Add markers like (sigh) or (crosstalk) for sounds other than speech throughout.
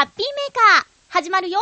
ハッピーメーカー、始まるよ。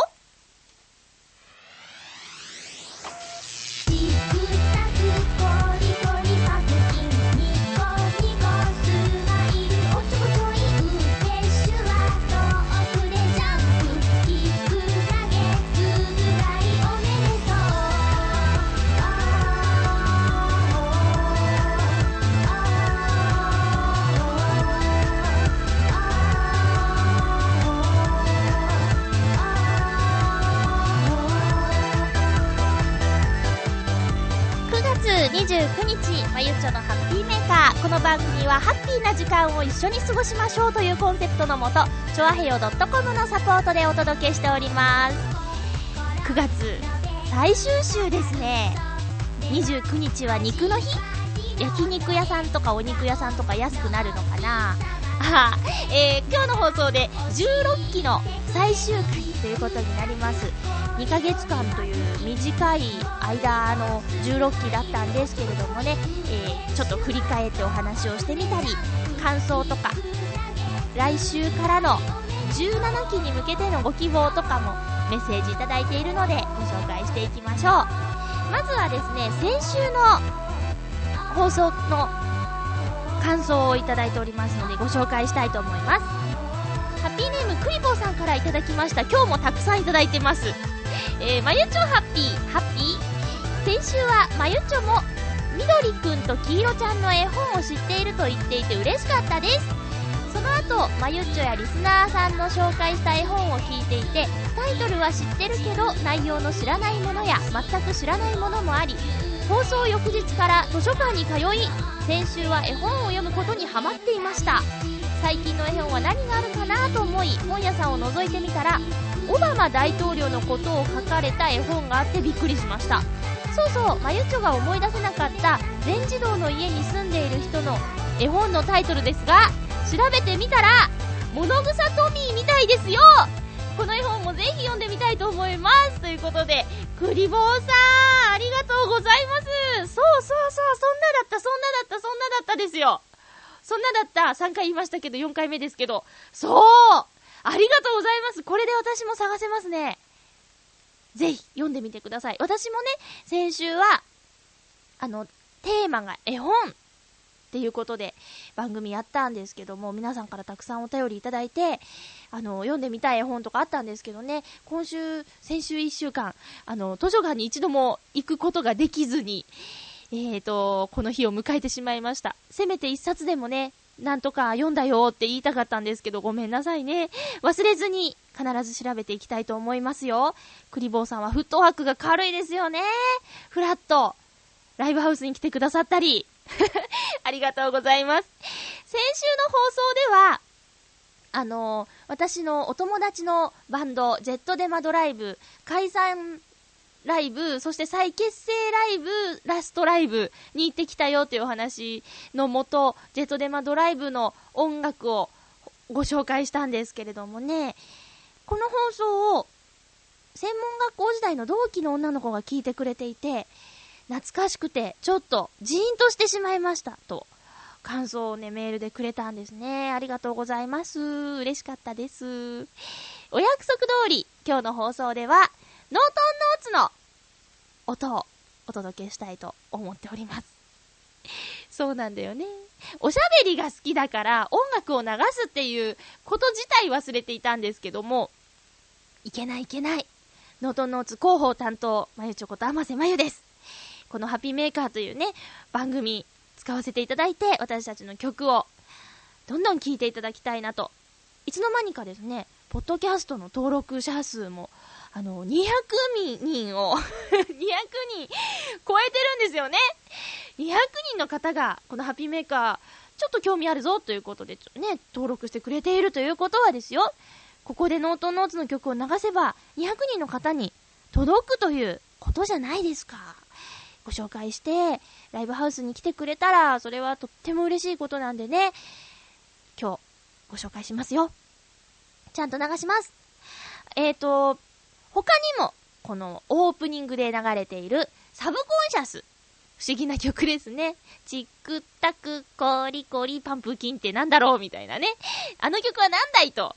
29日、まゆっちょのハッピーメーカー。この番組はハッピーな時間を一緒に過ごしましょうというコンセプトのもと、ちょあへよ .com のサポートでお届けしております。9月、最終週ですね。29日は肉の日焼肉屋さんとかお肉屋さんとか安くなるのかなあ、えー、今日の放送で16期の最終回ということになります。2ヶ月間という短い間の16期だったんですけれどもね、えー、ちょっと振り返ってお話をしてみたり、感想とか、来週からの17期に向けてのご希望とかもメッセージいただいているのでご紹介していきましょう。まずはですね、先週の放送の感想をいただいております。のでご紹介したいと思いますハッピーネームクリボーさんからいただきました。今日もたくさんいただいてます。えー、まゆちょハッピーハッピー？先週はまゆちょもみどりくんときいろちゃんの絵本を知っていると言っていて嬉しかったです。その後まゆっちょやリスナーさんの紹介した絵本を聞いていてタイトルは知ってるけど内容の知らないものや全く知らないものもあり放送翌日から図書館に通い先週は絵本を読むことにハマっていました。最近の絵本は何があるかなと思い本屋さんを覗いてみたらオバマ大統領のことを書かれた絵本があってびっくりしました。そうそうまゆちょが思い出せなかった全自動の家に住んでいる人の絵本のタイトルですが調べてみたら物草トミーみたいですよ。この絵本もぜひ読んでみたいと思います。ということでクリボーさんありがとうございます。そうそうそうそんなだったそんなだったそんなだったですよ。そんなだった。3回言いましたけど4回目ですけど。そうありがとうございます。これで私も探せますね。ぜひ読んでみてください。私もね、先週は、あの、テーマが絵本っていうことで番組やったんですけども、皆さんからたくさんお便りいただいて、あの、読んでみたい絵本とかあったんですけどね、今週、先週1週間、あの、図書館に一度も行くことができずに、えーと、この日を迎えてしまいました。せめて一冊でもね、なんとか読んだよって言いたかったんですけど、ごめんなさいね。忘れずに必ず調べていきたいと思いますよ。クリボーさんはフットワークが軽いですよね。フラット、ライブハウスに来てくださったり。(laughs) ありがとうございます。先週の放送では、あの、私のお友達のバンド、ジェットデマドライブ、解散ライブ、そして再結成ライブ、ラストライブに行ってきたよというお話のもと、ジェットデマドライブの音楽をご紹介したんですけれどもね、この放送を専門学校時代の同期の女の子が聞いてくれていて、懐かしくて、ちょっとジーンとしてしまいました、と、感想をね、メールでくれたんですね。ありがとうございます。嬉しかったです。お約束通り、今日の放送では、ノートンノーツの音をお届けしたいと思っております。(laughs) そうなんだよね。おしゃべりが好きだから音楽を流すっていうこと自体忘れていたんですけども、いけないいけない。ノートンノーツ広報担当、まゆちょことあませまゆです。このハッピーメーカーというね、番組使わせていただいて、私たちの曲をどんどん聴いていただきたいなと。いつの間にかですね、ポッドキャストの登録者数もあの、200人を (laughs) 200人超えてるんですよね。200人の方が、このハッピーメーカー、ちょっと興味あるぞということで、ね、登録してくれているということはですよ、ここでノートノーツの曲を流せば、200人の方に届くということじゃないですか。ご紹介して、ライブハウスに来てくれたら、それはとっても嬉しいことなんでね、今日、ご紹介しますよ。ちゃんと流します。えーと、他にも、このオープニングで流れているサブコンシャス。不思議な曲ですね。チックタクコリコリパンプキンってなんだろうみたいなね。あの曲はなんだいと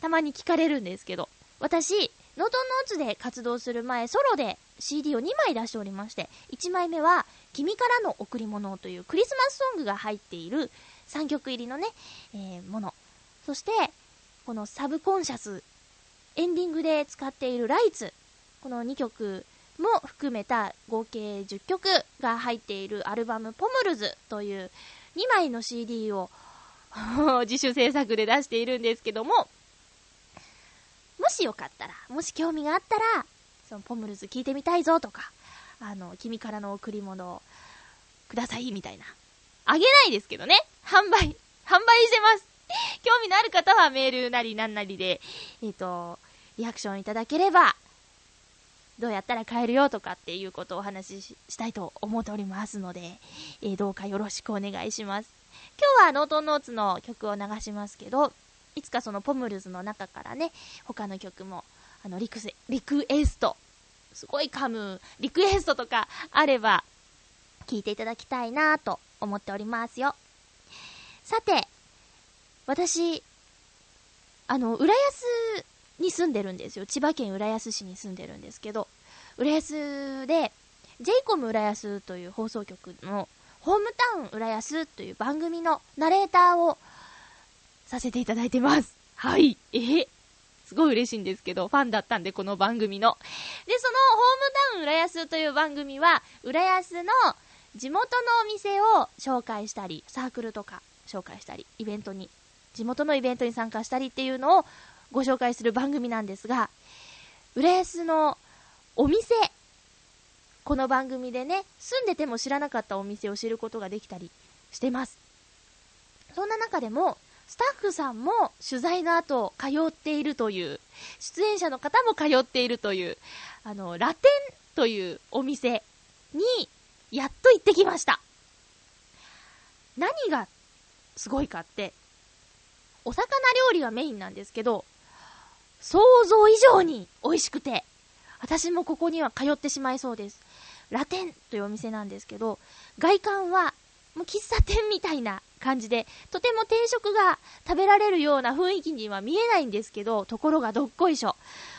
たまに聞かれるんですけど、私、ノートノーツで活動する前、ソロで CD を2枚出しておりまして、1枚目は、君からの贈り物というクリスマスソングが入っている3曲入りのね、えー、もの。そして、このサブコンシャス、エンディングで使っているライツ。この2曲も含めた合計10曲が入っているアルバムポムルズという2枚の CD を (laughs) 自主制作で出しているんですけども、もしよかったら、もし興味があったら、そのポムルズ聞いてみたいぞとか、あの、君からの贈り物をくださいみたいな。あげないですけどね。販売、(laughs) 販売してます。興味のある方はメールなりなんなりで、えっ、ー、と、リアクションいただければ、どうやったら買えるよとかっていうことをお話ししたいと思っておりますので、えー、どうかよろしくお願いします。今日はノートンノーツの曲を流しますけど、いつかそのポムルズの中からね、他の曲も、あの、リクリクエスト、すごい噛む、リクエストとかあれば、聞いていただきたいなと思っておりますよ。さて、私、あの、浦安に住んでるんですよ。千葉県浦安市に住んでるんですけど、浦安で、j イコム浦安という放送局の、ホームタウン浦安という番組のナレーターをさせていただいてます。はい。えすごい嬉しいんですけど、ファンだったんで、この番組の。で、そのホームタウン浦安という番組は、浦安の地元のお店を紹介したり、サークルとか紹介したり、イベントに、地元のイベントに参加したりっていうのをご紹介する番組なんですが、浦安のお店、この番組でね、住んでても知らなかったお店を知ることができたりしてます。そんな中でも、スタッフさんも取材の後通っているという、出演者の方も通っているという、あの、ラテンというお店に、やっと行ってきました。何がすごいかって、お魚料理がメインなんですけど、想像以上に美味しくて、私もここには通ってしまいそうです。ラテンというお店なんですけど、外観はもう喫茶店みたいな感じで、とても定食が食べられるような雰囲気には見えないんですけど、ところがどっこいしょ。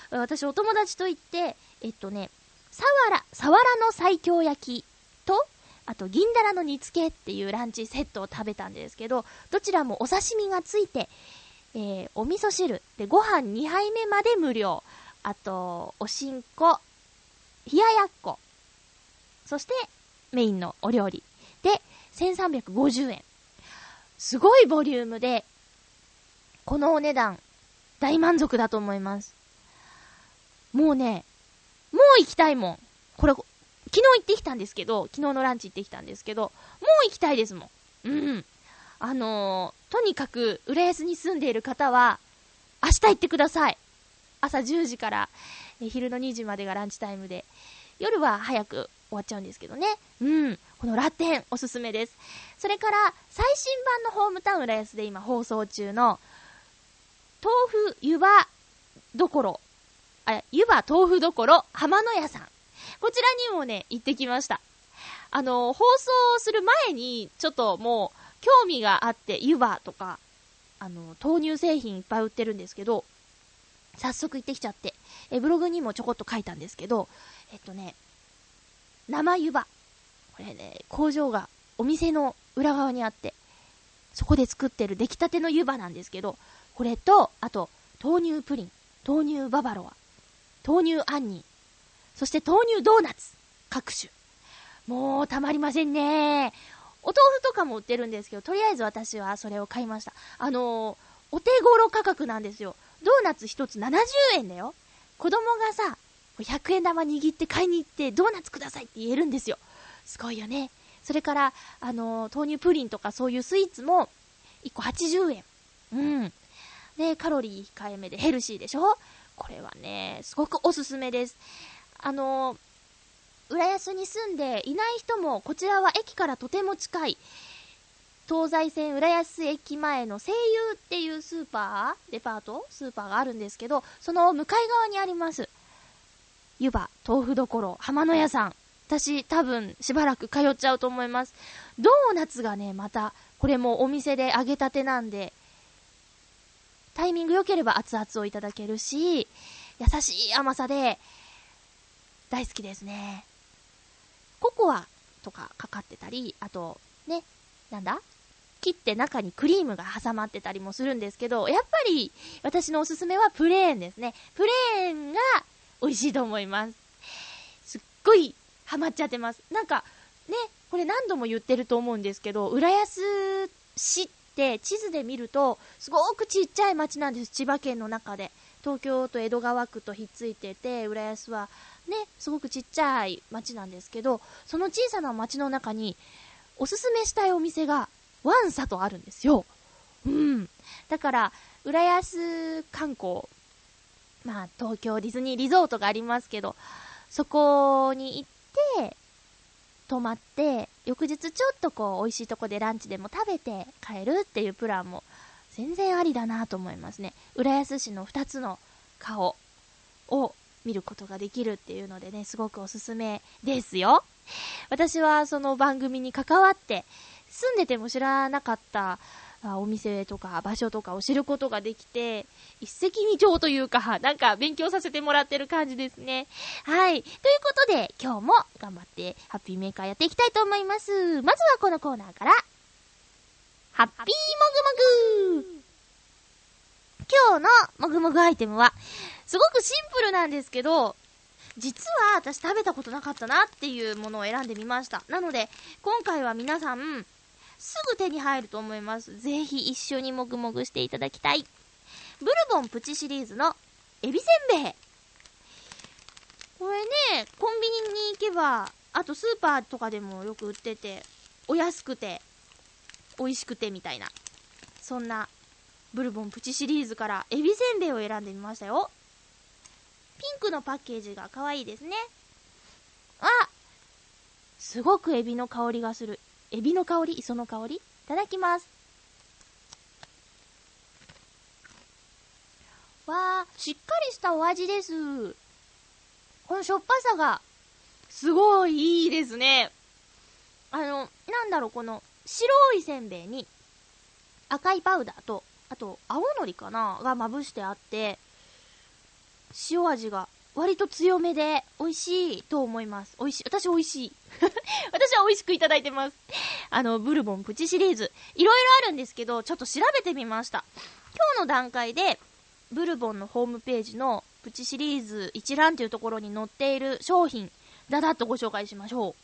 私お友達と行って、えっとね、サワラ、サワラの西京焼きと、あと銀だらの煮付けっていうランチセットを食べたんですけど、どちらもお刺身がついて、えー、お味噌汁、で、ご飯2杯目まで無料。あと、おしんこ、冷ややっこ、そしてメインのお料理で1350円。すごいボリュームで、このお値段、大満足だと思います。もうね、もう行きたいもん。これ、昨日行ってきたんですけど、昨日のランチ行ってきたんですけど、もう行きたいですもん。うん。あの、とにかく、浦安に住んでいる方は、明日行ってください。朝10時から、え昼の2時までがランチタイムで、夜は早く終わっちゃうんですけどね。うん。このラテン、おすすめです。それから、最新版のホームタウン浦安で今放送中の、豆腐湯葉どころ、あ、湯葉豆腐どころ、浜野屋さん。こちらにもね、行ってきました。あの、放送する前に、ちょっともう、興味があって、湯葉とか、あの、豆乳製品いっぱい売ってるんですけど、早速行ってきちゃって、え、ブログにもちょこっと書いたんですけど、えっとね、生湯葉。これね、工場がお店の裏側にあって、そこで作ってる出来たての湯葉なんですけど、これと、あと、豆乳プリン、豆乳ババロア、豆乳杏仁、そして豆乳ドーナツ、各種。もう、たまりませんね。お豆腐とかも売ってるんですけど、とりあえず私はそれを買いました。あのー、お手頃価格なんですよ。ドーナツ1つ70円だよ。子供がさ、100円玉握って買いに行って、ドーナツくださいって言えるんですよ。すごいよね。それから、あのー、豆乳プリンとかそういうスイーツも、1個80円。うん。で、カロリー控えめでヘルシーでしょ？これはね、すごくおすすめです。あのー、浦安に住んでいない人も、こちらは駅からとても近い、東西線浦安駅前の声優っていうスーパー、デパートスーパーがあるんですけど、その向かい側にあります。湯葉、豆腐どころ、浜野屋さん。私、多分、しばらく通っちゃうと思います。ドーナツがね、また、これもお店で揚げたてなんで、タイミング良ければ熱々をいただけるし、優しい甘さで、大好きですね。ココアとかかかってたり、あと、ね、なんだ？切って中にクリームが挟まってたりもするんですけど、やっぱり私のおすすめはプレーンですね。プレーンが美味しいと思います。すっごいハマっちゃってます。なんか、ね、これ何度も言ってると思うんですけど、浦安市って地図で見ると、すごくちっちゃい町なんです、千葉県の中で。東京と江戸川区とひっついてて、浦安はね、すごくちっちゃい町なんですけど、その小さな町の中に、おすすめしたいお店が、ワンサとあるんですよ。うん。だから、浦安観光、まあ、東京ディズニーリゾートがありますけど、そこに行って、泊まって、翌日ちょっとこう、美味しいとこでランチでも食べて帰るっていうプランも、全然ありだなと思いますね。浦安市の2つの顔を見ることができるっていうのでね、すごくおすすめですよ。私はその番組に関わって、住んでても知らなかったお店とか場所とかを知ることができて、一石二鳥というか、なんか勉強させてもらってる感じですね。はい。ということで、今日も頑張ってハッピーメーカーやっていきたいと思います。まずはこのコーナーから、ハッピーもぐもぐ今日のもぐもぐアイテムは、すごくシンプルなんですけど、実は私食べたことなかったなっていうものを選んでみました。なので、今回は皆さん、すぐ手に入ると思います。ぜひ一緒にもぐもぐしていただきたい。ブルボンプチシリーズのエビせんべい。これね、コンビニに行けば、あとスーパーとかでもよく売ってて、お安くて、美味しくてみたいな。そんな、ブルボンプチシリーズからエビせんべいを選んでみましたよ。ピンクのパッケージが可愛いですね。あすごくエビの香りがする。エビの香り？磯の香り？いただきます。わー、しっかりしたお味です。このしょっぱさが、すごいいいですね。あの、なんだろう、この、白いせんべいに、赤いパウダーと、あと、青のりかながまぶしてあって、塩味が割と強めで美味しいと思います。美味しい。私美味しい。(laughs) 私は美味しくいただいてます。あの、ブルボンプチシリーズ。いろいろあるんですけど、ちょっと調べてみました。今日の段階で、ブルボンのホームページのプチシリーズ一覧というところに載っている商品、だだっとご紹介しましょう。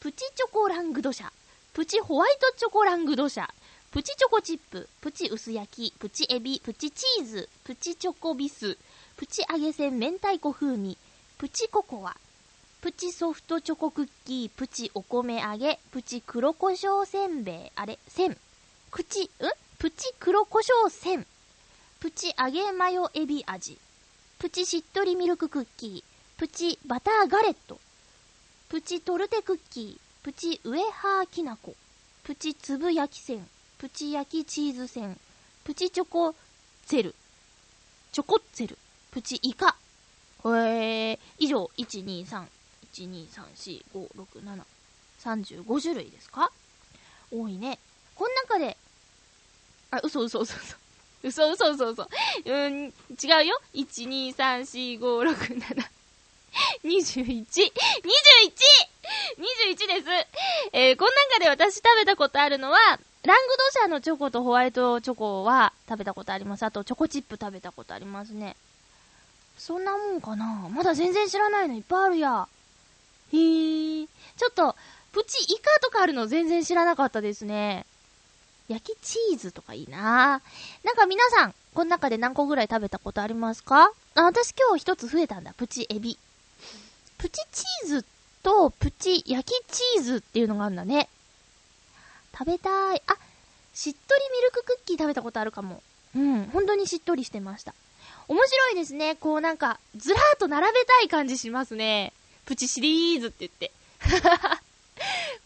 プチチョコラングド社、プチホワイトチョコラングド社、プチチョコチップ、プチ薄焼き、プチエビ、プチチーズ、プチチョコビス、プチ揚げせん明太子風味、プチココア、プチソフトチョコクッキー、プチお米揚げ、プチ黒胡椒せんべい、あれ、せん、プチ、ん？プチ黒胡椒せん、プチ揚げマヨエビ味、プチしっとりミルククッキー、プチバターガレット、プチトルテクッキー、プチウエハーきなこ、プチつぶ焼きせん、プチ焼きチーズせん、プチチョコゼル、チョコッツェル、プチイカ。へー、以上、1、2、3、1、2、3、4、5、6、7、35種類ですか？多いね。この中で、あ、嘘嘘嘘嘘。嘘嘘嘘嘘。うん、違うよ。1、2、3、4、5、6、7、21!21! 21! です。えー、この中で私食べたことあるのは、ラングド社のチョコとホワイトチョコは食べたことあります。あと、チョコチップ食べたことありますね。そんなもんかなまだ全然知らないのいっぱいあるや。へー。ちょっと、プチイカとかあるの全然知らなかったですね。焼きチーズとかいいななんか皆さん、この中で何個ぐらい食べたことありますか？あ、私今日一つ増えたんだ。プチエビ。プチチーズとプチ焼きチーズっていうのがあるんだね。食べたい。あ、しっとりミルククッキー食べたことあるかも。うん、本当にしっとりしてました。面白いですね。こうなんか、ずらーっと並べたい感じしますね。プチシリーズって言って。(laughs)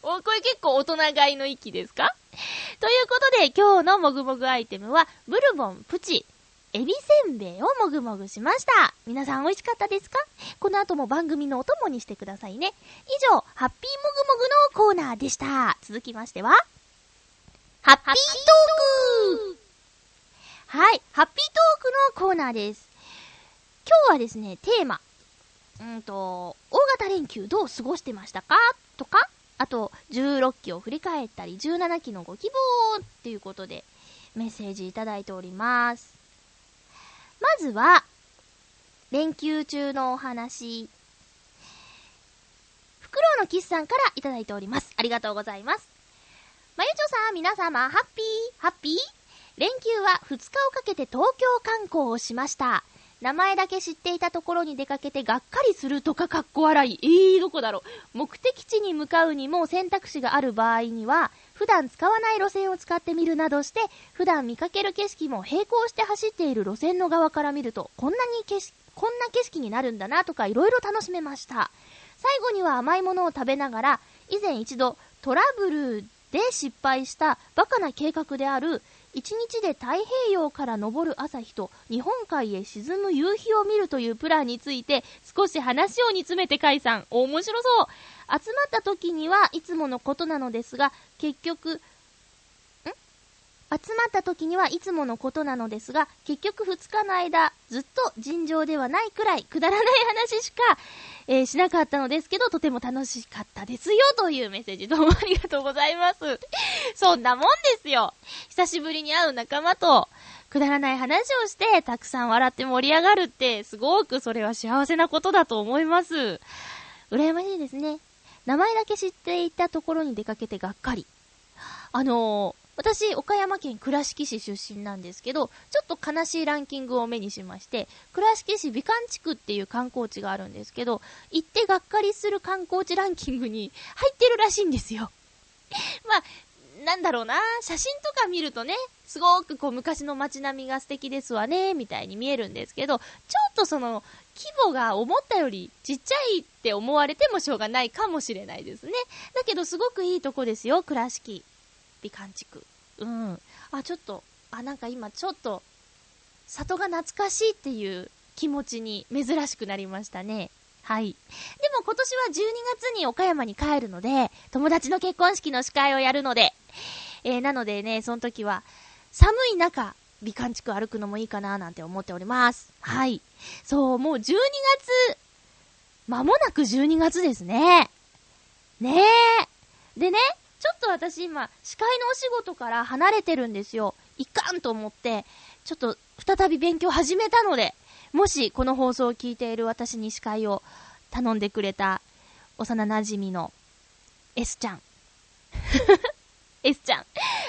お、これ結構大人買いの域ですか？ということで、今日のもぐもぐアイテムは、ブルボンプチ、エビせんべいをもぐもぐしました。皆さん美味しかったですか？この後も番組のお供にしてくださいね。以上、ハッピーもぐもぐのコーナーでした。続きましては、ハッピートークはい、ハッピートークのコーナーです。今日はですね、テーマ。うんと、大型連休どう過ごしてましたか？とか、あと、16期を振り返ったり、17期のご希望っていうことで、メッセージいただいております。まずは、連休中のお話。フクロウのキスさんからいただいております。ありがとうございます。まゆちょさん、皆様、ハッピー、ハッピー連休は2日をかけて東京観光をしました。名前だけ知っていたところに出かけてがっかりするとかかっこ笑い。えー、どこだろう。目的地に向かうにも選択肢がある場合には、普段使わない路線を使ってみるなどして、普段見かける景色も並行して走っている路線の側から見ると、こんなに景色、こんな景色になるんだなとか色々楽しめました。最後には甘いものを食べながら、以前一度トラブルで失敗したバカな計画である一日で太平洋から昇る朝日と日本海へ沈む夕日を見るというプランについて少し話を煮詰めて解散。面白そう。集まった時にはいつものことなのですが、結局、集まった時にはいつものことなのですが、結局2日の間、ずっと尋常ではないくらいくだらない話しか、えー、しなかったのですけど、とても楽しかったですよ、というメッセージどうもありがとうございます。(laughs) そんなもんですよ。久しぶりに会う仲間と、くだらない話をして、たくさん笑って盛り上がるって、すごくそれは幸せなことだと思います。羨ましいですね。名前だけ知っていたところに出かけてがっかり。あのー、私、岡山県倉敷市出身なんですけど、ちょっと悲しいランキングを目にしまして、倉敷市美観地区っていう観光地があるんですけど、行ってがっかりする観光地ランキングに入ってるらしいんですよ。(laughs) まあ、なんだろうな、写真とか見るとね、すごくこう昔の街並みが素敵ですわね、みたいに見えるんですけど、ちょっとその、規模が思ったよりちっちゃいって思われてもしょうがないかもしれないですね。だけどすごくいいとこですよ、倉敷。美観地区。うん。あ、ちょっと、あ、なんか今ちょっと、里が懐かしいっていう気持ちに珍しくなりましたね。はい。でも今年は12月に岡山に帰るので、友達の結婚式の司会をやるので、えー、なのでね、その時は、寒い中、美観地区歩くのもいいかななんて思っております。はい。そう、もう12月、まもなく12月ですね。ねえ。でね、ちょっと私今、司会のお仕事から離れてるんですよ。いかんと思って、ちょっと再び勉強始めたので、もしこの放送を聞いている私に司会を頼んでくれた幼馴染の S ちゃん。S ちゃん。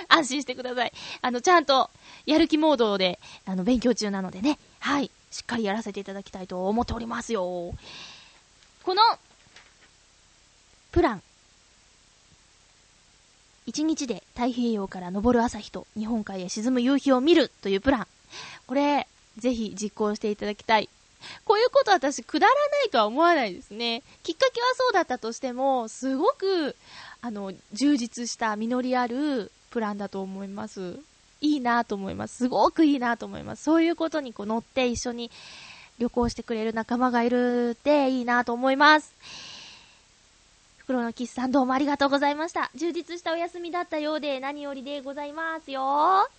安心してください。あの、ちゃんとやる気モードで、あの、勉強中なのでね。はい。しっかりやらせていただきたいと思っておりますよ。この、プラン。一日で太平洋から昇る朝日と日本海へ沈む夕日を見るというプラン。これ、ぜひ実行していただきたい。こういうこと私くだらないとは思わないですね。きっかけはそうだったとしても、すごく、あの、充実した実りあるプランだと思います。いいなと思います。すごくいいなと思います。そういうことにこう乗って一緒に旅行してくれる仲間がいるっていいなと思います。袋のキスさんどうもありがとうございました。充実したお休みだったようで何よりでございますよ。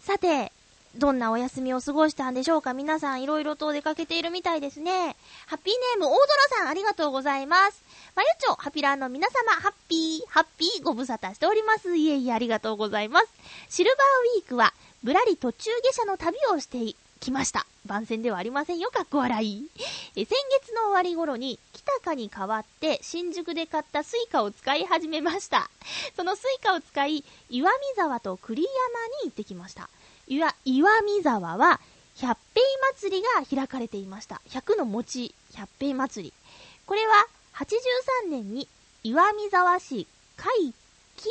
さて、どんなお休みを過ごしたんでしょうか？皆さんいろいろと出かけているみたいですね。ハッピーネーム、大空さんありがとうございます。まゆちょ、ハピラーの皆様、ハッピー、ハッピー、ご無沙汰しております。いえいえ、ありがとうございます。シルバーウィークは、ぶらり途中下車の旅をしてきました。番宣ではありませんよ、かっこ笑い。え先月の終わり頃に、北かに代わって新宿で買ったスイカを使い始めました。そのスイカを使い、岩見沢と栗山に行ってきました。岩、岩見沢は、百平祭りが開かれていました。百の餅、百平祭り。これは、83年に岩見沢市会期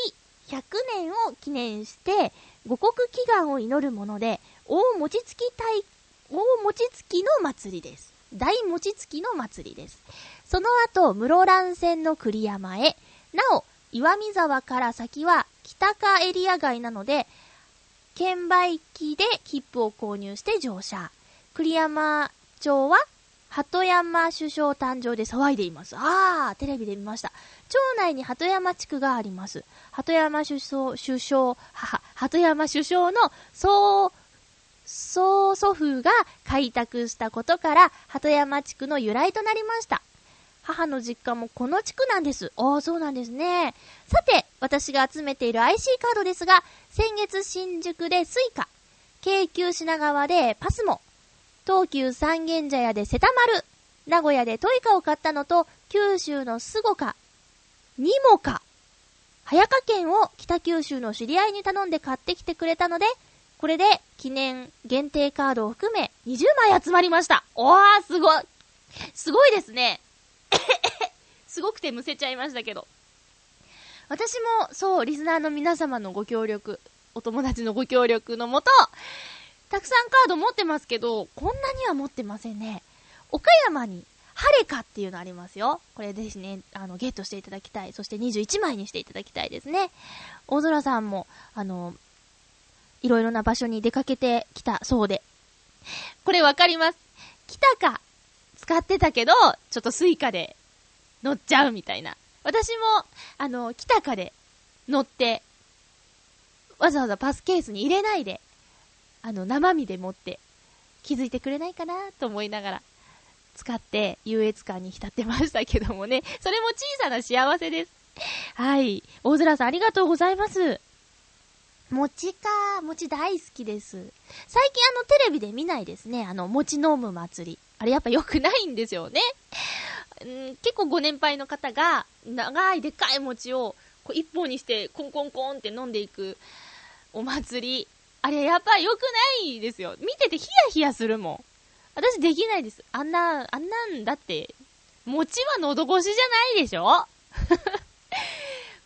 100年を記念して、五穀祈願を祈るもので、大餅つき大、大餅つきの祭りです。大餅つきの祭りです。その後、室蘭線の栗山へ、なお、岩見沢から先は北かエリア外なので、券売機で切符を購入して乗車。栗山町は鳩山首相誕生で騒いでいます。あー、テレビで見ました。町内に鳩山地区があります。鳩山首相、首相、は、鳩山首相の総、曽祖父が開拓したことから鳩山地区の由来となりました。母の実家もこの地区なんです。ああ、そうなんですね。さて、私が集めている IC カードですが、先月新宿でスイカ、京急品川でパスモ、東急三軒茶屋で瀬田丸、名古屋でトイカを買ったのと、九州のスゴカ、ニモカ、早川県を北九州の知り合いに頼んで買ってきてくれたので、これで記念限定カードを含め20枚集まりました。おー、すごい。すごいですね。すごくてむせちゃいましたけど。私も、そう、リスナーの皆様のご協力、お友達のご協力のもと、たくさんカード持ってますけど、こんなには持ってませんね。岡山に、ハレカっていうのありますよ。これぜひね、あの、ゲットしていただきたい。そして21枚にしていただきたいですね。大空さんも、あの、いろいろな場所に出かけてきたそうで。これわかります。 Kitaca、使ってたけど、ちょっとスイカで乗っちゃうみたいな。私も、あの、 Kitaca で乗って、わざわざパスケースに入れないで、あの、生身で持って、気づいてくれないかなと思いながら、使って優越感に浸ってましたけどもね、それも小さな幸せです。はい。大空さんありがとうございます。餅か、餅大好きです。最近あのテレビで見ないですね。あの、餅飲む祭り。あれやっぱ良くないんですよね。ん結構ご年配の方が、長いでかい餅を、こう一本にして、コンコンコンって飲んでいくお祭り。あれやっぱ良くないですよ。見ててヒヤヒヤするもん。私できないです。あんな、あんなんだって、餅は喉越しじゃないでしょ？(laughs)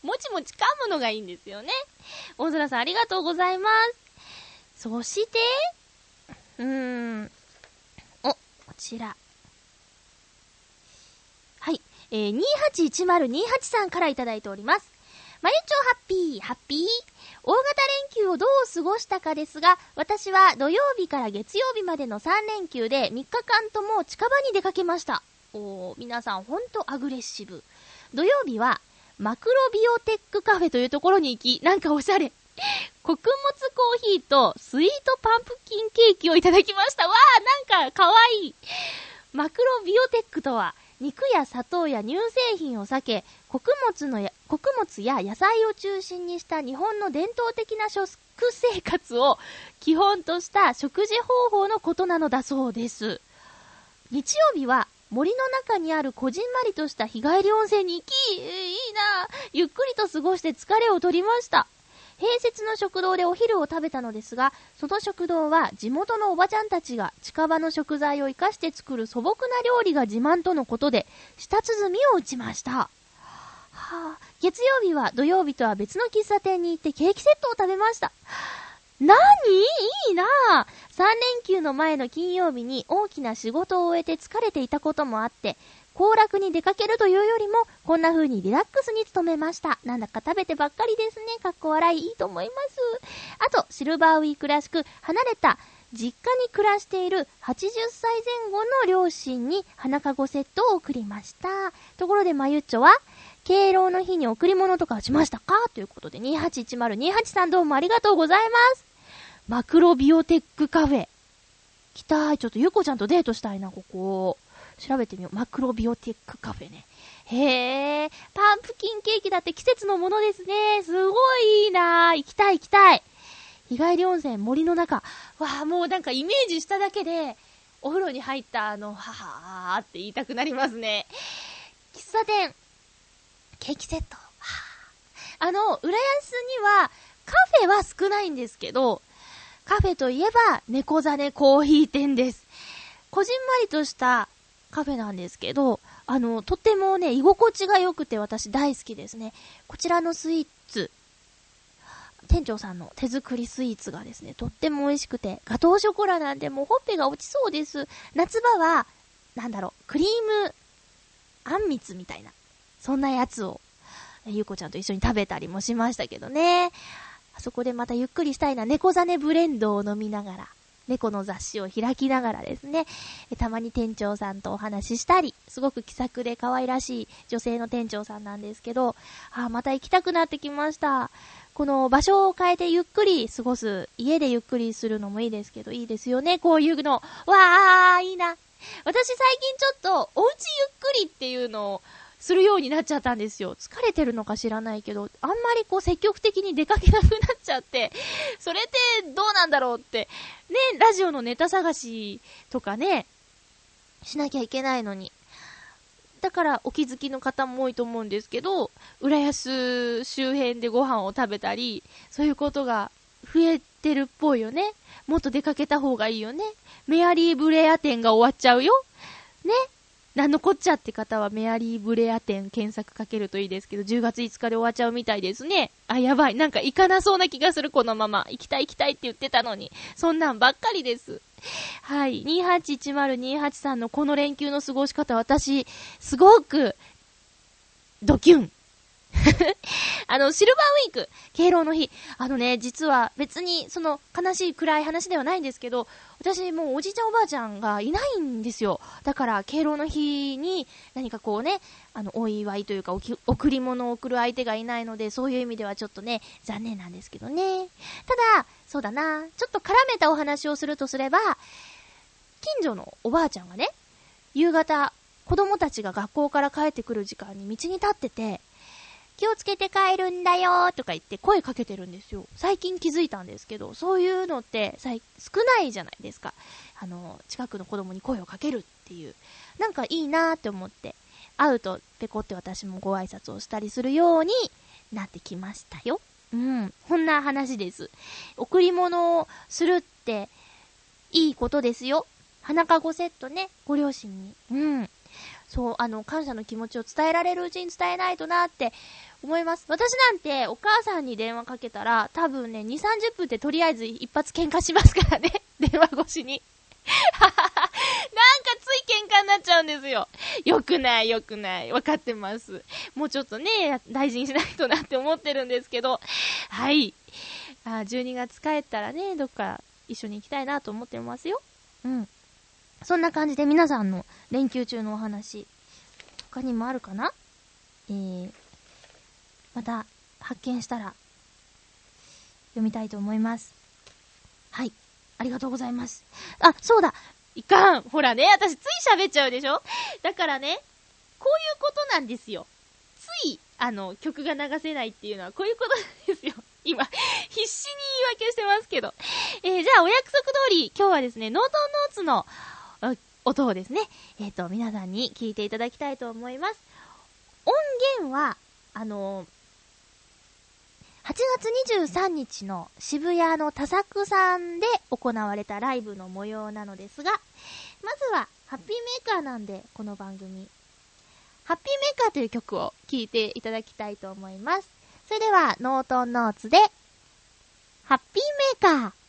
もちもち噛むのがいいんですよね。大空さんありがとうございます。そして、うーん、お、こちら。えー、281028さんからいいております。まゆちょハッピー、ハッピー。大型連休をどう過ごしたかですが、私は土曜日から月曜日までの3連休で3日間とも近場に出かけました。おー、皆さんほんとアグレッシブ。土曜日は、マクロビオテックカフェというところに行き、なんかおしゃれ。穀物コーヒーとスイートパンプキンケーキをいただきました。わー、なんかかわいい。マクロビオテックとは、肉や砂糖や乳製品を避け、穀物のや、穀物や野菜を中心にした日本の伝統的な食生活を基本とした食事方法のことなのだそうです。日曜日は森の中にあるこじんまりとした日帰り温泉に行き、いいなゆっくりと過ごして疲れを取りました。併設の食堂でお昼を食べたのですが、その食堂は地元のおばちゃんたちが近場の食材を活かして作る素朴な料理が自慢とのことで、舌鼓を打ちました。はあ、月曜日は土曜日とは別の喫茶店に行ってケーキセットを食べました。なにいいなぁ。3連休の前の金曜日に大きな仕事を終えて疲れていたこともあって、行楽に出かけるというよりも、こんな風にリラックスに努めました。なんだか食べてばっかりですね。かっこ笑いいいと思います。あと、シルバーウィークらしく、離れた、実家に暮らしている80歳前後の両親に花籠セットを送りました。ところで、まゆっちょは、敬老の日に贈り物とかしましたか？ということで、281028さんどうもありがとうございます。マクロビオテックカフェ。来たい。ちょっとゆこちゃんとデートしたいな、ここ。調べてみよう。マクロビオティックカフェね。へえ、パンプキンケーキだって季節のものですね。すごいいいな行きたい行きたい。日帰り温泉森の中。わあ、もうなんかイメージしただけで、お風呂に入ったあの、ははーって言いたくなりますね。喫茶店、ケーキセット。あの、浦安には、カフェは少ないんですけど、カフェといえば、猫ザネコーヒー店です。こじんまりとしたカフェなんですけど、あの、とってもね、居心地が良くて私大好きですね。こちらのスイーツ、店長さんの手作りスイーツがですね、とっても美味しくて、ガトーショコラなんでもうほっぺが落ちそうです。夏場は、なんだろう、クリーム、あんみつみたいな、そんなやつを、ゆうこちゃんと一緒に食べたりもしましたけどね。あそこでまたゆっくりしたいな、猫ザネブレンドを飲みながら、猫の雑誌を開きながらですね、たまに店長さんとお話ししたり、すごく気さくで可愛らしい女性の店長さんなんですけど、あ、また行きたくなってきました。この場所を変えてゆっくり過ごす、家でゆっくりするのもいいですけど、いいですよね、こういうの。わー、いいな。私最近ちょっと、おうちゆっくりっていうのを、するようになっちゃったんですよ。疲れてるのか知らないけど、あんまりこう積極的に出かけなくなっちゃって、それってどうなんだろうって、ね、ラジオのネタ探しとかね、しなきゃいけないのに。だからお気づきの方も多いと思うんですけど、浦安周辺でご飯を食べたり、そういうことが増えてるっぽいよね。もっと出かけた方がいいよね。メアリーブレア店が終わっちゃうよ。ね。なんのこっちゃって方はメアリーブレア店検索かけるといいですけど、10月5日で終わっちゃうみたいですね。あ、やばい。なんか行かなそうな気がする、このまま。行きたい行きたいって言ってたのに。そんなんばっかりです。はい。2810-283のこの連休の過ごし方、私、すごく、ドキュン。(laughs) あの、シルバーウィーク、敬老の日。あのね、実は別に、その、悲しい暗い話ではないんですけど、私もうおじいちゃんおばあちゃんがいないんですよ。だから、敬老の日に何かこうね、あの、お祝いというか、贈り物を贈る相手がいないので、そういう意味ではちょっとね、残念なんですけどね。ただ、そうだな、ちょっと絡めたお話をするとすれば、近所のおばあちゃんがね、夕方、子供たちが学校から帰ってくる時間に道に立ってて、気をつけて帰るんだよとか言って声かけてるんですよ。最近気づいたんですけど、そういうのって少ないじゃないですか。あの、近くの子供に声をかけるっていう。なんかいいなーって思って、会うとペコって私もご挨拶をしたりするようになってきましたよ。うん。こんな話です。贈り物をするっていいことですよ。花かごセットね、ご両親に。うん。そう、あの、感謝の気持ちを伝えられるうちに伝えないとなって思います。私なんてお母さんに電話かけたら、多分ね、2、30分でとりあえず一発喧嘩しますからね。(laughs) 電話越しに。(laughs) なんかつい喧嘩になっちゃうんですよ。よくない、よくない。わかってます。もうちょっとね、大事にしないとなって思ってるんですけど。はい。あ、12月帰ったらね、どっか一緒に行きたいなと思ってますよ。うん。そんな感じで皆さんの連休中のお話、他にもあるかな？えー、また発見したら読みたいと思います。はい。ありがとうございます。あ、そうだいかんほらね、私つい喋っちゃうでしょ？だからね、こういうことなんですよ。つい、あの、曲が流せないっていうのはこういうことなんですよ。今、必死に言い訳してますけど。えー、じゃあお約束通り、今日はですね、ノートンノーツの音をですね、えっ、ー、と、皆さんに聞いていただきたいと思います。音源は、あの8月23日の渋谷の田作さんで行われたライブの模様なのですが、まずは、ハッピーメーカーなんで、この番組。ハッピーメーカーという曲を聴いていただきたいと思います。それでは、ノートンノーツで、ハッピーメーカー。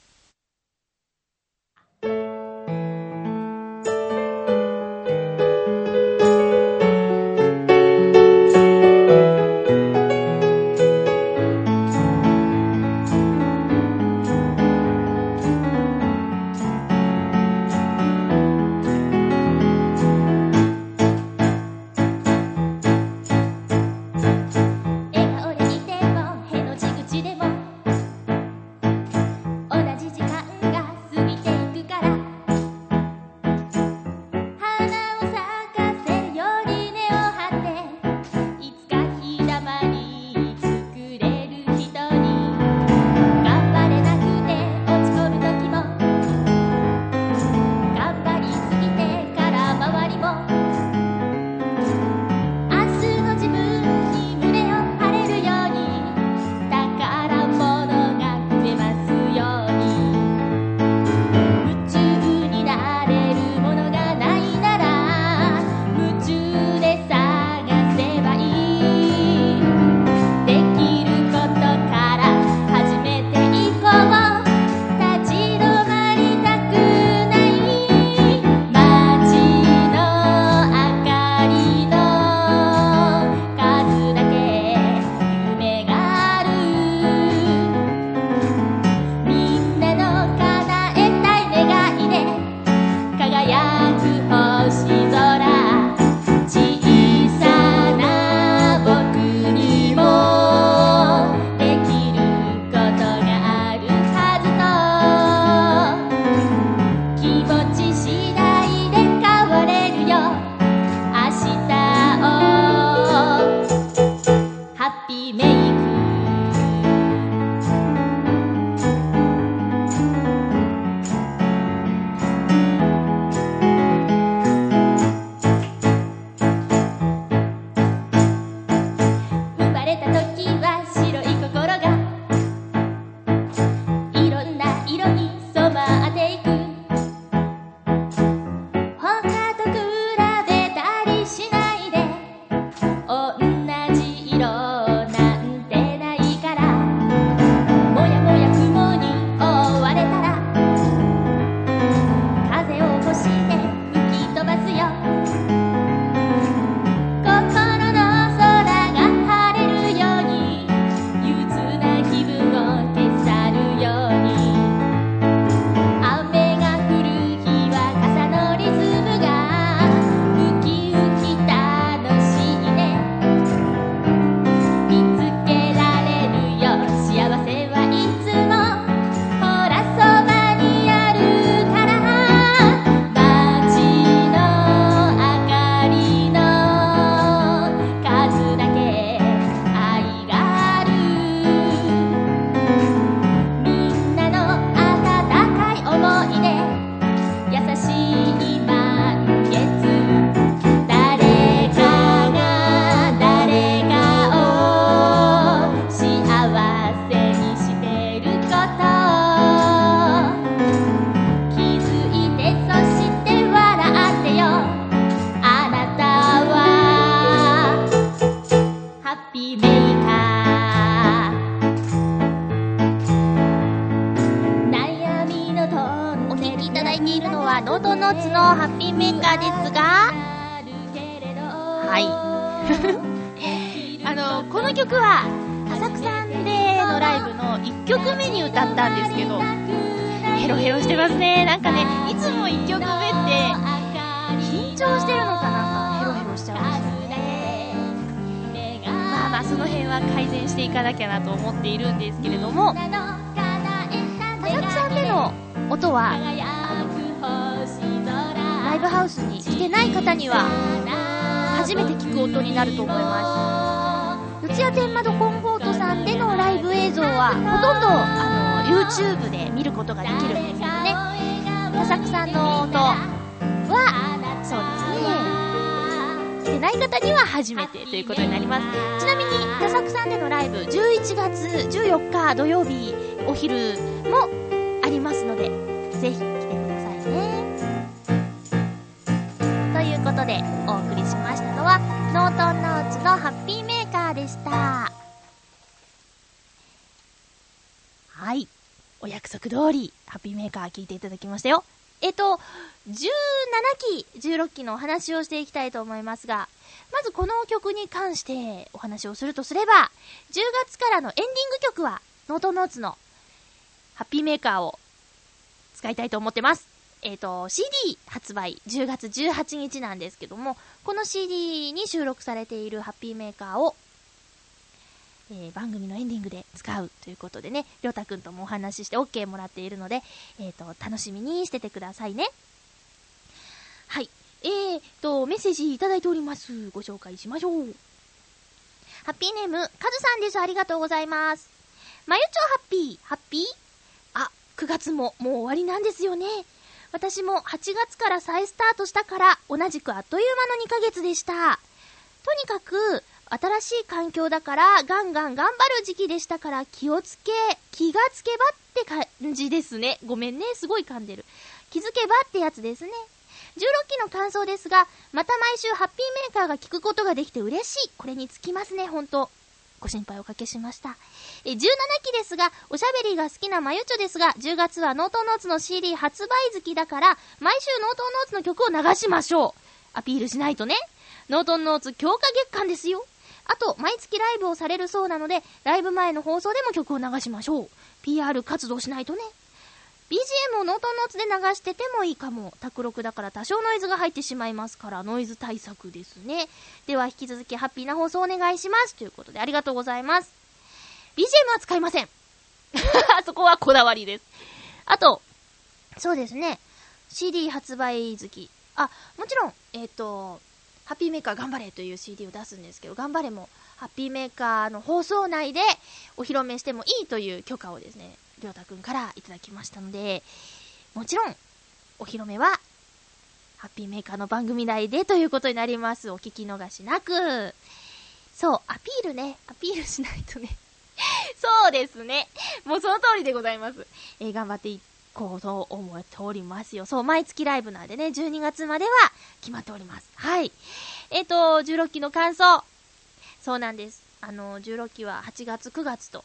ーですが、はい。(laughs) あの、この曲は、浅草さんでのライブの1曲目に歌ったんですけど、ヘロヘロしてますね。なんかね、いつも1曲目って、緊張してるのかなんかヘロヘロしちゃうんですよね。まあまあ、その辺は改善していかなきゃなと思っているんですけれども、浅草さんでの音は、ブハウスに来てない方には、初めて聞く音になると思います。四谷天窓コンフォートさんでのライブ映像は、ほとんど、あの、YouTube で見ることができるんですけどね。田作さんの音は、そうですね。来てない方には初めてということになります。ちなみに、田作さんでのライブ、11月14日土曜日、お昼もありますので、ぜひ約通り、ハッピーメーカー聞いていただきましたよ。えっと、17期、16期のお話をしていきたいと思いますが、まずこの曲に関してお話をするとすれば、10月からのエンディング曲は、ノートノーツのハッピーメーカーを使いたいと思ってます。えっ、と、CD 発売10月18日なんですけども、この CD に収録されているハッピーメーカーを、えー、番組のエンディングで使うということでね、りょうたくんともお話しして OK もらっているので、えっ、ー、と、楽しみにしててくださいね。はい。えーと、メッセージいただいております。ご紹介しましょう。ハッピーネーム、カズさんです。ありがとうございます。まゆちょハッピー、ハッピー？あ、9月ももう終わりなんですよね。私も8月から再スタートしたから、同じくあっという間の2ヶ月でした。とにかく、新しい環境だから、ガンガン頑張る時期でしたから気をつけ、気がつけばって感じですね。ごめんね、すごい噛んでる。気づけばってやつですね。16期の感想ですが、また毎週ハッピーメーカーが聞くことができて嬉しい。これにつきますね、ほんと。ご心配おかけしました。え、17期ですが、おしゃべりが好きなまゆちょですが、10月はノートノーツの CD 発売月だから、毎週ノートノーツの曲を流しましょう。アピールしないとね。ノートノーツ強化月間ですよ。あと、毎月ライブをされるそうなので、ライブ前の放送でも曲を流しましょう。PR 活動しないとね。BGM をノートノーツで流しててもいいかも。卓録だから多少ノイズが入ってしまいますから、ノイズ対策ですね。では引き続きハッピーな放送お願いします。ということでありがとうございます。BGM は使いません。(laughs) そこはこだわりです。あと、そうですね。CD 発売月。あ、もちろん、えっ、ー、と、ハッピーメーカー頑張れという CD を出すんですけど、頑張れも、ハッピーメーカーの放送内でお披露目してもいいという許可をですね、りょうたくんからいただきましたので、もちろん、お披露目は、ハッピーメーカーの番組内でということになります。お聞き逃しなく。そう、アピールね、アピールしないとね。(laughs) そうですね。もうその通りでございます。えー、頑張っていってこうと思っておりますよ。そう、毎月ライブなんでね、12月までは決まっております。はい。えっ、ー、と、16期の感想。そうなんです。あの、16期は8月、9月と、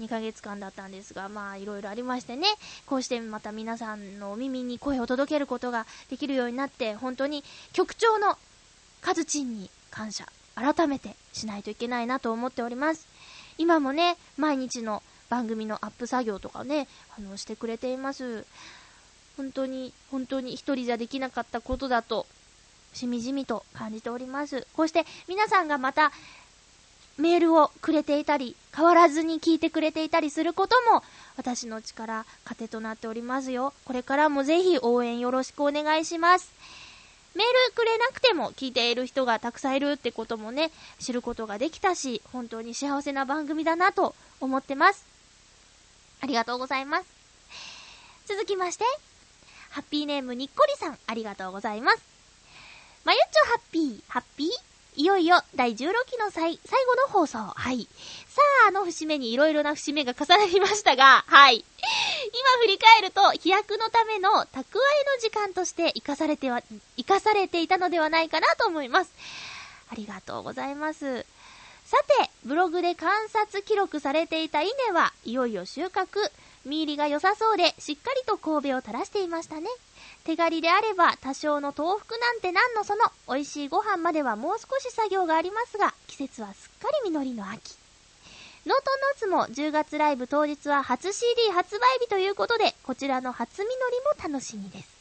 2ヶ月間だったんですが、まあいろいろありましてね、こうしてまた皆さんのお耳に声を届けることができるようになって、本当に局長のカズチンに感謝、改めてしないといけないなと思っております。今もね、毎日の番組のアップ作業とかね、あの、してくれています。本当に、本当に一人じゃできなかったことだと、しみじみと感じております。こうして皆さんがまたメールをくれていたり、変わらずに聞いてくれていたりすることも、私の力、糧となっておりますよ。これからもぜひ応援よろしくお願いします。メールくれなくても聞いている人がたくさんいるってこともね、知ることができたし、本当に幸せな番組だなと思ってます。ありがとうございます。続きまして、ハッピーネームにっこりさん、ありがとうございます。まゆっちょハッピー、ハッピーいよいよ第16期の最、最後の放送。はい。さあ、あの節目に色々な節目が重なりましたが、はい。今振り返ると、飛躍のための蓄えの時間として活かされては、活かされていたのではないかなと思います。ありがとうございます。さて、ブログで観察記録されていた稲はいよいよ収穫。見入りが良さそうで、しっかりと神戸を垂らしていましたね。手狩りであれば、多少の豆腐なんて何のその、美味しいご飯まではもう少し作業がありますが、季節はすっかり実りの秋。ノートノーツも10月ライブ当日は初 CD 発売日ということで、こちらの初実りも楽しみです。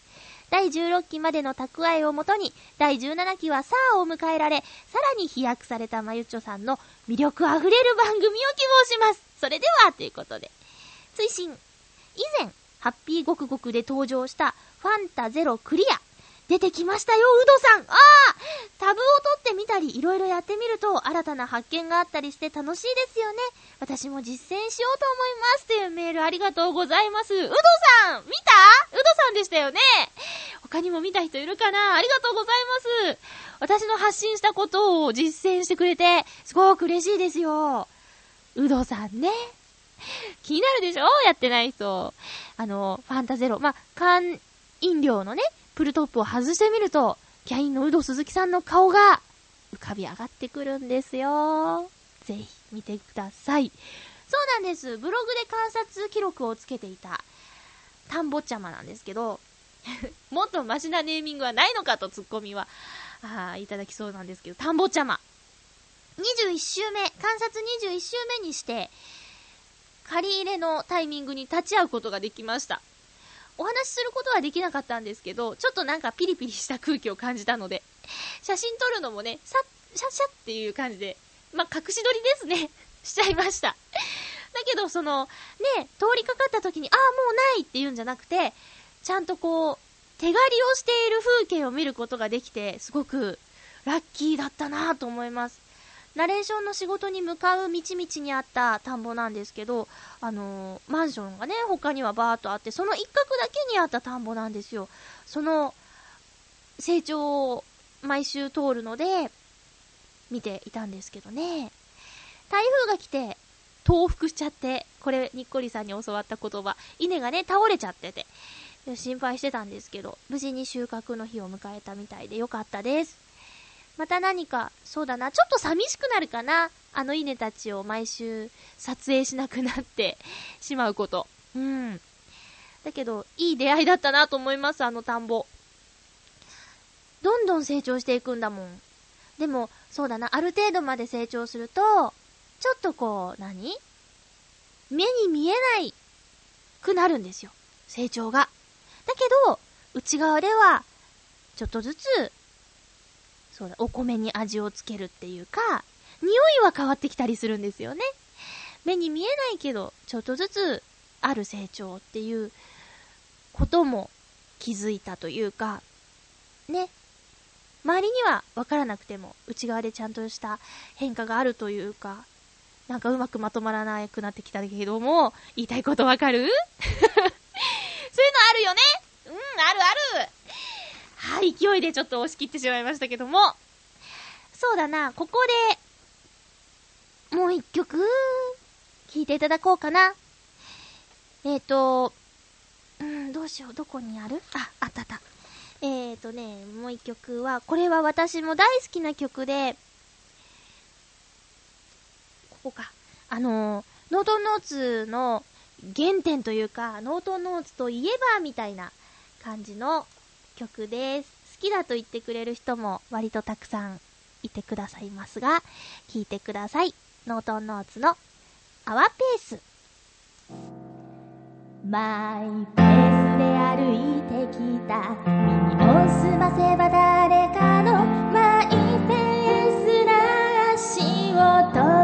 第16期までの蓄えをもとに、第17期はサーを迎えられ、さらに飛躍されたまゆちょさんの魅力あふれる番組を希望します。それでは、ということで。追伸。以前、ハッピーごくごくで登場したファンタゼロクリア。出てきましたよ、うどさんああタブを取ってみたり、いろいろやってみると、新たな発見があったりして楽しいですよね。私も実践しようと思います。というメールありがとうございます。うどさん見た？うどさんでしたよね他にも見た人いるかな？ありがとうございます。私の発信したことを実践してくれて、すごく嬉しいですよ。うどさんね。気になるでしょ？やってない人。あの、ファンタゼロ。まあ、缶飲料のね、プルトップを外してみると、キャインのウド鈴木さんの顔が浮かび上がってくるんですよ。ぜひ見てください。そうなんです。ブログで観察記録をつけていた、田んぼちゃまなんですけど、(laughs) もっとマシなネーミングはないのかとツッコミは、あいただきそうなんですけど、田んぼちゃま。21週目、観察21週目にして、借り入れのタイミングに立ち会うことができました。お話しすることはできなかったんですけど、ちょっとなんかピリピリした空気を感じたので、写真撮るのもね、さシャッシャッっていう感じで、まあ、隠し撮りですね。(laughs) しちゃいました。だけど、その、ね、通りかかった時に、ああ、もうないって言うんじゃなくて、ちゃんとこう、手狩りをしている風景を見ることができて、すごくラッキーだったなと思います。ナレーションの仕事に向かう道々にあった田んぼなんですけど、あのー、マンションがね、他にはバーっとあって、その一角だけにあった田んぼなんですよ。その、成長を毎週通るので、見ていたんですけどね。台風が来て、倒伏しちゃって、これ、にっこりさんに教わった言葉、稲がね、倒れちゃってて、心配してたんですけど、無事に収穫の日を迎えたみたいでよかったです。また何か、そうだな、ちょっと寂しくなるかな。あの稲たちを毎週撮影しなくなってしまうこと。うん。だけど、いい出会いだったなと思います、あの田んぼ。どんどん成長していくんだもん。でも、そうだな、ある程度まで成長すると、ちょっとこう、何？目に見えないくなるんですよ。成長が。だけど、内側では、ちょっとずつそうだ、お米に味をつけるっていうか、匂いは変わってきたりするんですよね。目に見えないけど、ちょっとずつある成長っていうことも気づいたというか、ね。周りには分からなくても、内側でちゃんとした変化があるというか、なんかうまくまとまらなくなってきたけども、言いたいことわかる？(laughs) そういうのあるよねうん、あるあるはい、勢いでちょっと押し切ってしまいましたけども。そうだな、ここで、もう一曲、聴いていただこうかな。えっ、ー、と、うん、どうしよう、どこにある？あ、あったあった。えっ、ー、とね、もう一曲は、これは私も大好きな曲で、ここか。あのノートンノーツの原点というか、ノートンノーツといえばみたいな感じの曲です。好きだと言ってくれる人も割とたくさんいてくださいますが、聴いてください。ノートンノーツのアワペース。マイペースで歩いてきた耳を澄ませば誰かのマイペースな足音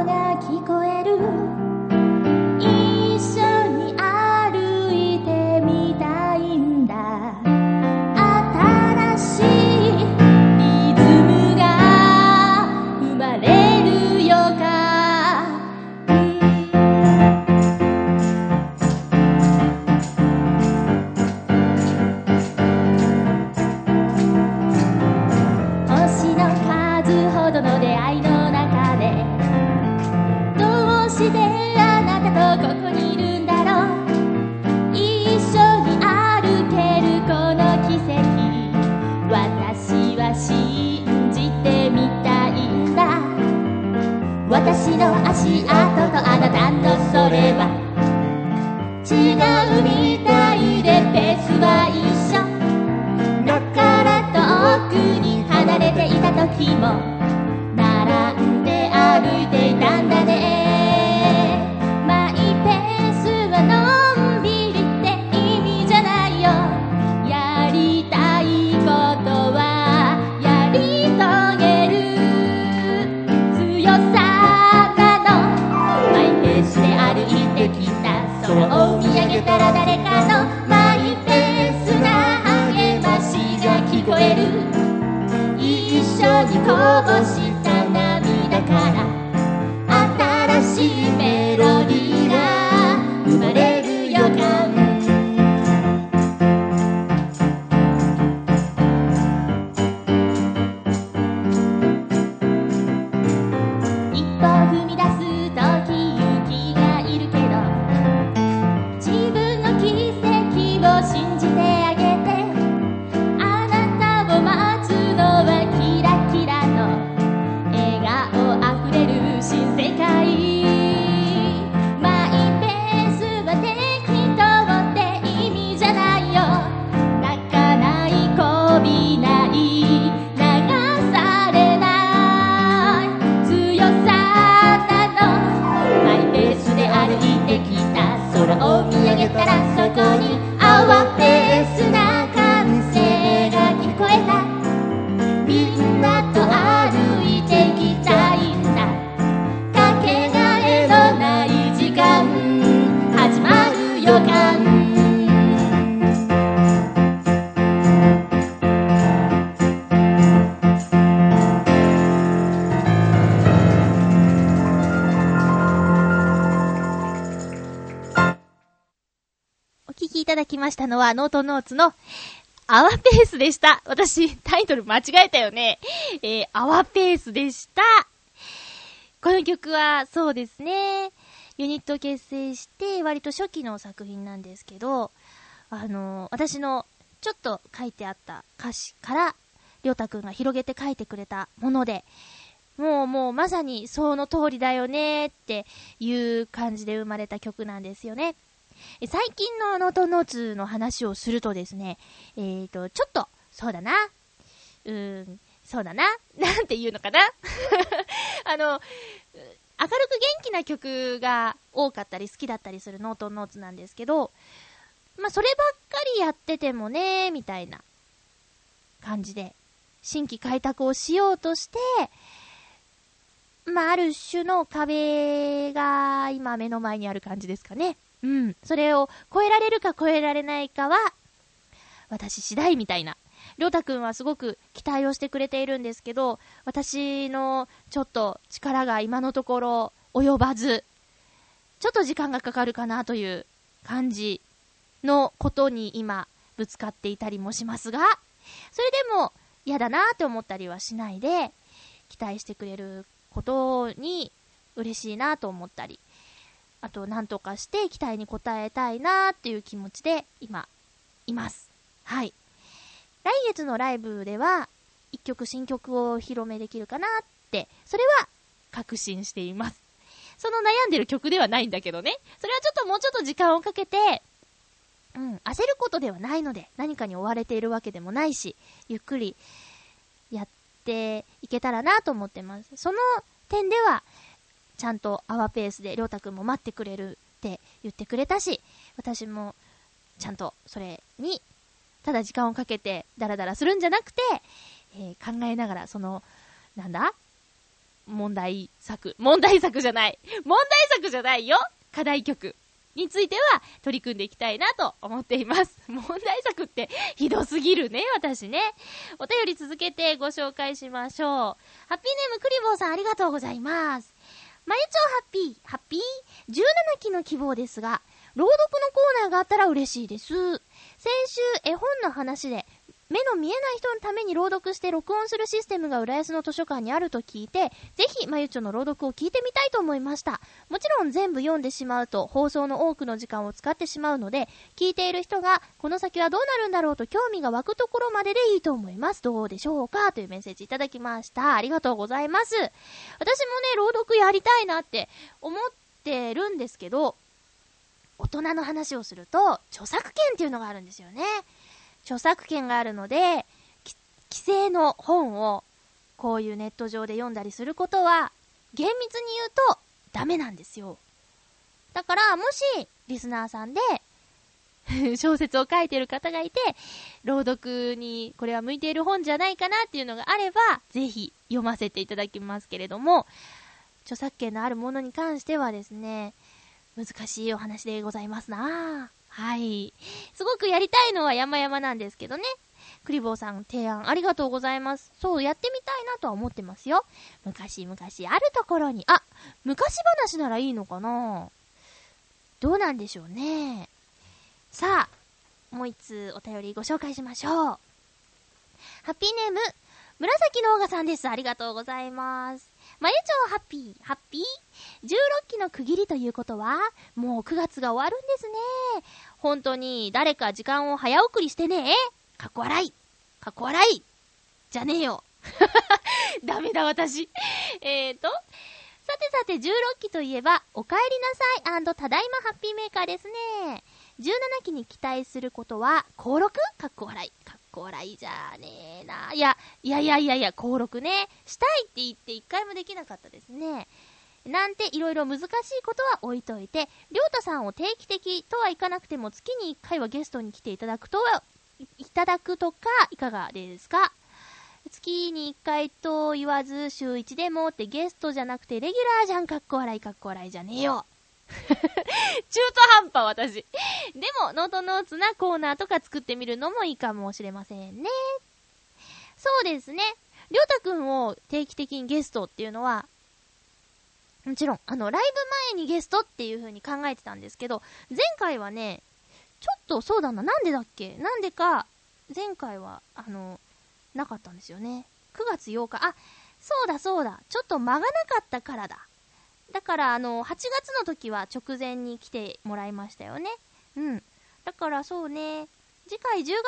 のは、ノートノーツの、アワペースでした。私、タイトル間違えたよね。えー、アワペースでした。この曲は、そうですね。ユニット結成して、割と初期の作品なんですけど、あのー私のちょっと書いてあった歌詞から、りょうたくんが広げて書いてくれたもので、もうもうまさにその通りだよねっていう感じで生まれた曲なんですよね。最近のノートノーツの話をするとですね、えーと、ちょっと、そうだな。うーん、そうだな。(laughs) なんて言うのかな (laughs) あの、明るく元気な曲が多かったり好きだったりするノートノーツなんですけど、まあ、そればっかりやっててもね、みたいな感じで、新規開拓をしようとして、まあ、ある種の壁が今目の前にある感じですかね。うん。それを超えられるか超えられないかは、私次第みたいな。りょうたくんはすごく期待をしてくれているんですけど、私のちょっと力が今のところ及ばず、ちょっと時間がかかるかなという感じのことに今ぶつかっていたりもしますが、それでも嫌だなって思ったりはしないで、期待してくれることに嬉しいなと思ったり、あと、なんとかして期待に応えたいなっていう気持ちで今、います。はい。来月のライブでは、一曲新曲をお披露目できるかなって、それは確信しています。その悩んでる曲ではないんだけどね。それはちょっともうちょっと時間をかけて、うん、焦ることではないので、何かに追われているわけでもないし、ゆっくりやっていけたらなと思ってます。その点では、ちゃんとアワペースでりょうたくんも待ってくれるって言ってくれたし、私もちゃんとそれに、ただ時間をかけてダラダラするんじゃなくて、えー考えながら、その、なんだ？問題作。問題作じゃない。問題作じゃないよ課題曲については取り組んでいきたいなと思っています。(laughs) 問題作ってひどすぎるね、私ね。お便り続けてご紹介しましょう。ハッピーネームクリボーさんありがとうございます。まゆちょハッピー、ハッピー ?17 期の希望ですが、朗読のコーナーがあったら嬉しいです。先週絵本の話で、目の見えない人のために朗読して録音するシステムが浦安の図書館にあると聞いて、ぜひ、まゆちょの朗読を聞いてみたいと思いました。もちろん全部読んでしまうと放送の多くの時間を使ってしまうので、聞いている人がこの先はどうなるんだろうと興味が湧くところまででいいと思います。どうでしょうかというメッセージいただきました。ありがとうございます。私もね、朗読やりたいなって思ってるんですけど、大人の話をすると、著作権っていうのがあるんですよね。著作権があるので、規制の本をこういうネット上で読んだりすることは、厳密に言うとダメなんですよ。だから、もし、リスナーさんで、(laughs) 小説を書いてる方がいて、朗読にこれは向いている本じゃないかなっていうのがあれば、ぜひ読ませていただきますけれども、著作権のあるものに関してはですね、難しいお話でございますなぁはい。すごくやりたいのは山々なんですけどね。クリボーさん提案ありがとうございます。そう、やってみたいなとは思ってますよ。昔々あるところに、あ、昔話ならいいのかなどうなんでしょうね。さあ、もう一通お便りご紹介しましょう。ハッピーネーム、紫のオーガさんです。ありがとうございます。まゆちょハッピー、ハッピー ?16 期の区切りということは、もう9月が終わるんですね。本当に誰か時間を早送りしてね。かっこ笑い。かっこ笑い。じゃねえよ。(laughs) ダメだ私。えーと、さてさて16期といえば、お帰りなさいただいまハッピーメーカーですね。17期に期待することは、登録かっこ笑い。かっこ笑いじゃねえな。いや、いやいやいやいや、登録ね。したいって言って一回もできなかったですね。なんていろいろ難しいことは置いといて、りょうたさんを定期的とはいかなくても月に1回はゲストに来ていただくとは、いただくとかいかがですか？月に1回と言わず週1でもってゲストじゃなくてレギュラーじゃんかっこ笑いかっこ笑いじゃねえよ。(laughs) 中途半端私。でも、ノートノーツなコーナーとか作ってみるのもいいかもしれませんね。そうですね。りょうたくんを定期的にゲストっていうのは、もちろん、あの、ライブ前にゲストっていう風に考えてたんですけど、前回はね、ちょっとそうだな、なんでだっけ？なんでか、前回は、あの、なかったんですよね。9月8日、あ、そうだそうだ、ちょっと間がなかったからだ。だから、あの、8月の時は直前に来てもらいましたよね。うん。だからそうね、次回10月のラ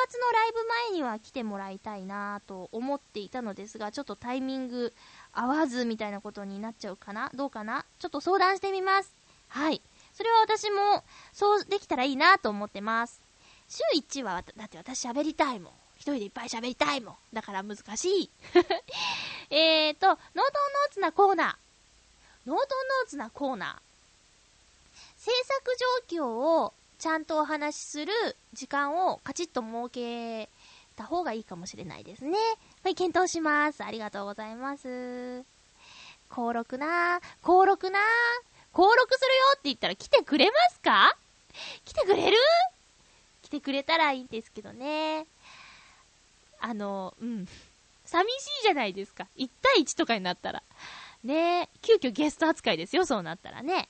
イブ前には来てもらいたいなと思っていたのですが、ちょっとタイミング合わずみたいなことになっちゃうかなどうかな？ちょっと相談してみます。はい。それは私も、そうできたらいいなと思ってます。週1は、だって私喋りたいもん。一人でいっぱい喋りたいもん。だから難しい。(laughs) えーと、ノートノーツなコーナー。ノートノーツなコーナー。制作状況をちゃんとお話しする時間をカチッと設けた方がいいかもしれないですね。はい、検討します。ありがとうございます。登録な登録な登録するよって言ったら来てくれますか？来てくれる？来てくれたらいいんですけどね。あの、うん。寂しいじゃないですか。1対1とかになったら。ね急遽ゲスト扱いですよ、そうなったらね。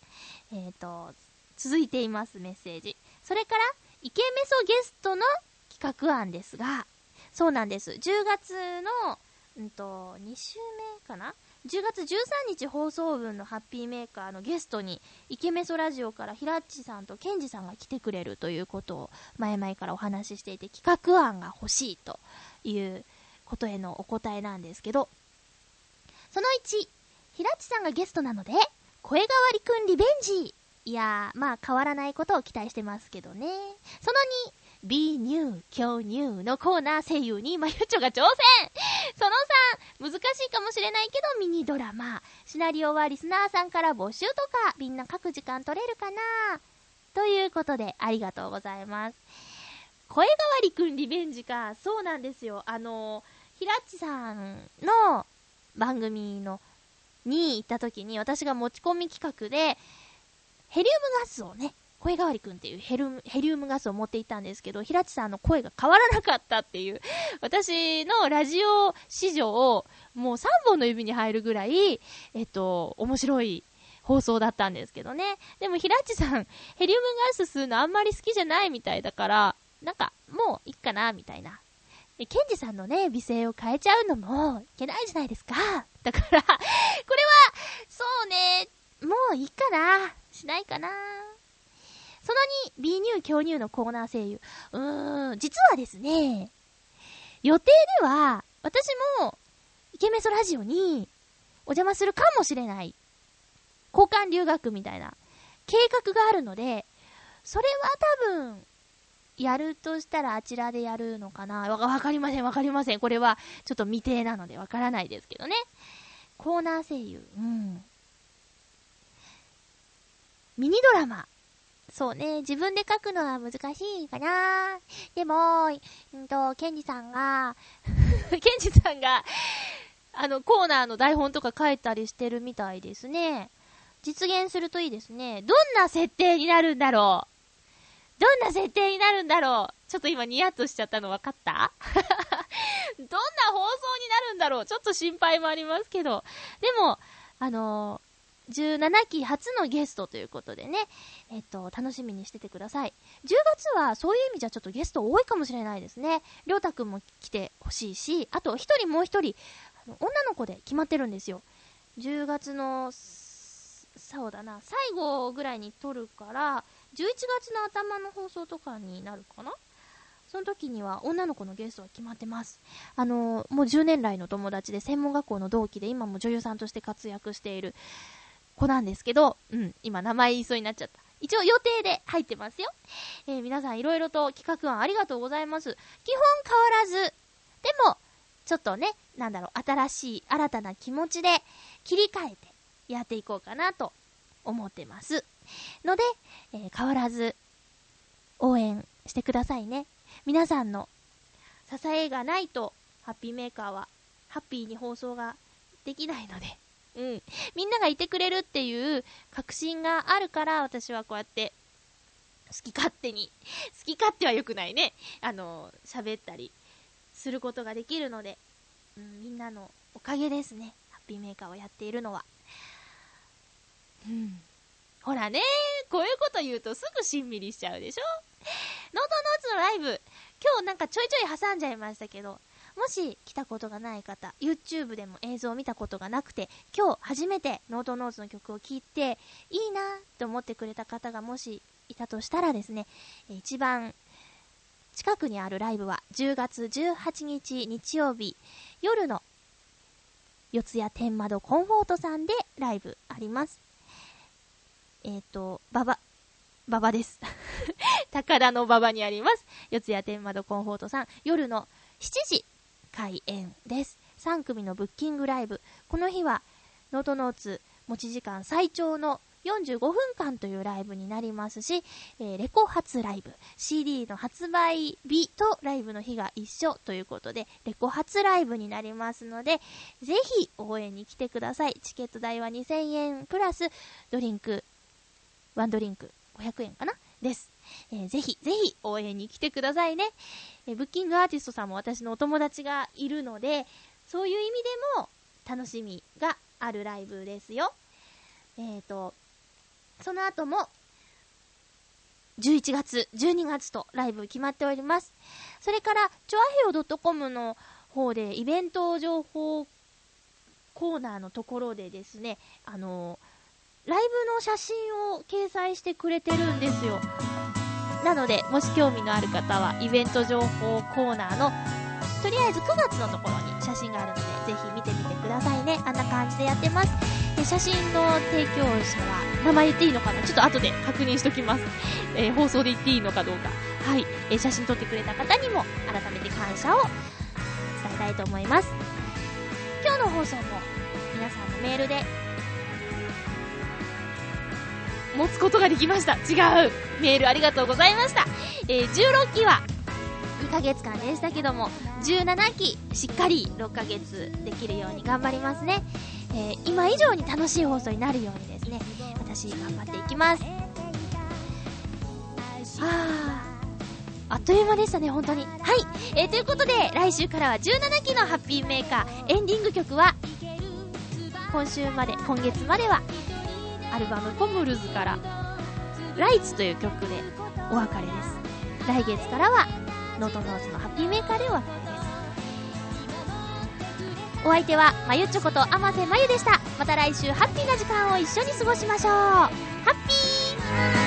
えっ、ー、と、続いています、メッセージ。それから、イケメソゲストの企画案ですが、そうなんです。10月の、うんと、2週目かな ?10 月13日放送分のハッピーメーカーのゲストに、イケメソラジオからひらっちさんとケンジさんが来てくれるということを前々からお話ししていて、企画案が欲しいということへのお答えなんですけど、その1、ひらっちさんがゲストなので、声変わりくんリベンジ。いやー、まあ変わらないことを期待してますけどね。その2、B ニュー、強乳のコーナー声優にまゆちょが挑戦その3、難しいかもしれないけどミニドラマ。シナリオはリスナーさんから募集とか、みんな書く時間取れるかなということで、ありがとうございます。声変わりくんリベンジか。そうなんですよ。あの、ひらっちさんの番組のに行った時に私が持ち込み企画で、ヘリウムガスをね、声変わりくんっていうヘルヘリウムガスを持っていたんですけど、平地さんの声が変わらなかったっていう、私のラジオ史上、もう3本の指に入るぐらい、えっと、面白い放送だったんですけどね。でも、平地さん、ヘリウムガス吸うのあんまり好きじゃないみたいだから、なんか、もういっかな、みたいな。ケンジさんのね、美声を変えちゃうのもいけないじゃないですか。だから、これは、そうね、もういいかな。しないかな。その2、B 乳強乳のコーナー声優。うーん、実はですね、予定では、私も、イケメソラジオに、お邪魔するかもしれない。交換留学みたいな、計画があるので、それは多分、やるとしたらあちらでやるのかな？わわかりません、わかりません。これはちょっと未定なのでわからないですけどね。コーナー声優。うん。ミニドラマ。そうね、自分で書くのは難しいかな。でも、うんと、ケンジさんが、(laughs) ケンジさんが、あの、コーナーの台本とか書いたりしてるみたいですね。実現するといいですね。どんな設定になるんだろう？どんな設定になるんだろうちょっと今ニヤッとしちゃったの分かった？(laughs) どんな放送になるんだろう？ちょっと心配もありますけど。でも、あのー、17期初のゲストということでね、えっと、楽しみにしててください。10月はそういう意味じゃちょっとゲスト多いかもしれないですね。りょうたくんも来てほしいし、あと一人もう一人、女の子で決まってるんですよ。10月の、そうだな、最後ぐらいに撮るから、11月の頭の放送とかになるかな？その時には女の子のゲストは決まってます。あのもう10年来の友達で専門学校の同期で今も女優さんとして活躍している子なんですけど、うん、今名前言いそうになっちゃった。一応予定で入ってますよ。えー、皆さんいろいろと企画案ありがとうございます。基本変わらず、でも、ちょっとね、なんだろう、新しい、新たな気持ちで切り替えてやっていこうかなと思ってます。ので、えー、変わらず応援してくださいね。皆さんの支えがないと、ハッピーメーカーはハッピーに放送ができないので、うん。みんながいてくれるっていう確信があるから、私はこうやって好き勝手に、好き勝手は良くないね。あの、喋ったりすることができるので、うん、みんなのおかげですね。ハッピーメーカーをやっているのは。うん。ほらね、こういうこと言うとすぐしんみりしちゃうでしょ？ノートノーツのライブ、今日なんかちょいちょい挟んじゃいましたけど、もし来たことがない方、YouTube でも映像を見たことがなくて、今日初めてノートノーツの曲を聴いて、いいなと思ってくれた方がもしいたとしたらですね、一番近くにあるライブは10月18日日曜日夜の四谷天窓コンフォートさんでライブあります。えっ、ー、と、ババ、ババです。(laughs) 高田の馬場にあります。四谷天窓コンフォートさん、夜の7時開演です。3組のブッキングライブ。この日は、ノートノーツ持ち時間最長の45分間というライブになりますし、えー、レコ発ライブ、CD の発売日とライブの日が一緒ということで、レコ発ライブになりますので、ぜひ応援に来てください。チケット代は2000円プラス、ドリンク、ワンドリンク500円かな？です。えー、ぜひ、ぜひ応援に来てくださいね。えー、ブッキングアーティストさんも私のお友達がいるので、そういう意味でも楽しみがあるライブですよ。えっ、ー、と、その後も、11月、12月とライブ決まっております。それから、チョアヘオ .com の方でイベント情報コーナーのところでですね、あのー、ライブの写真を掲載してくれてるんですよ。なので、もし興味のある方は、イベント情報コーナーの、とりあえず9月のところに写真があるので、ぜひ見てみてくださいね。あんな感じでやってます。で写真の提供者は名前言っていいのかな？ちょっと後で確認しときます。えー、放送で言っていいのかどうか。はい。えー、写真撮ってくれた方にも改めて感謝を伝えたいと思います。今日の放送も皆さんのメールで持つことができました。違う。メールありがとうございました。えー、16期は2ヶ月間でしたけども、17期しっかり6ヶ月できるように頑張りますね。えー、今以上に楽しい放送になるようにですね、私頑張っていきます。ああっという間でしたね、本当に。はい。えー、ということで、来週からは17期のハッピーメーカー、エンディング曲は、今週まで、今月までは、アルバムコムルズから、ライツという曲でお別れです。来月からは、ノートノーツのハッピーメーカーでお別れです。お相手はまゆちょこと天瀬まゆでした。また来週ハッピーな時間を一緒に過ごしましょう。ハッピー。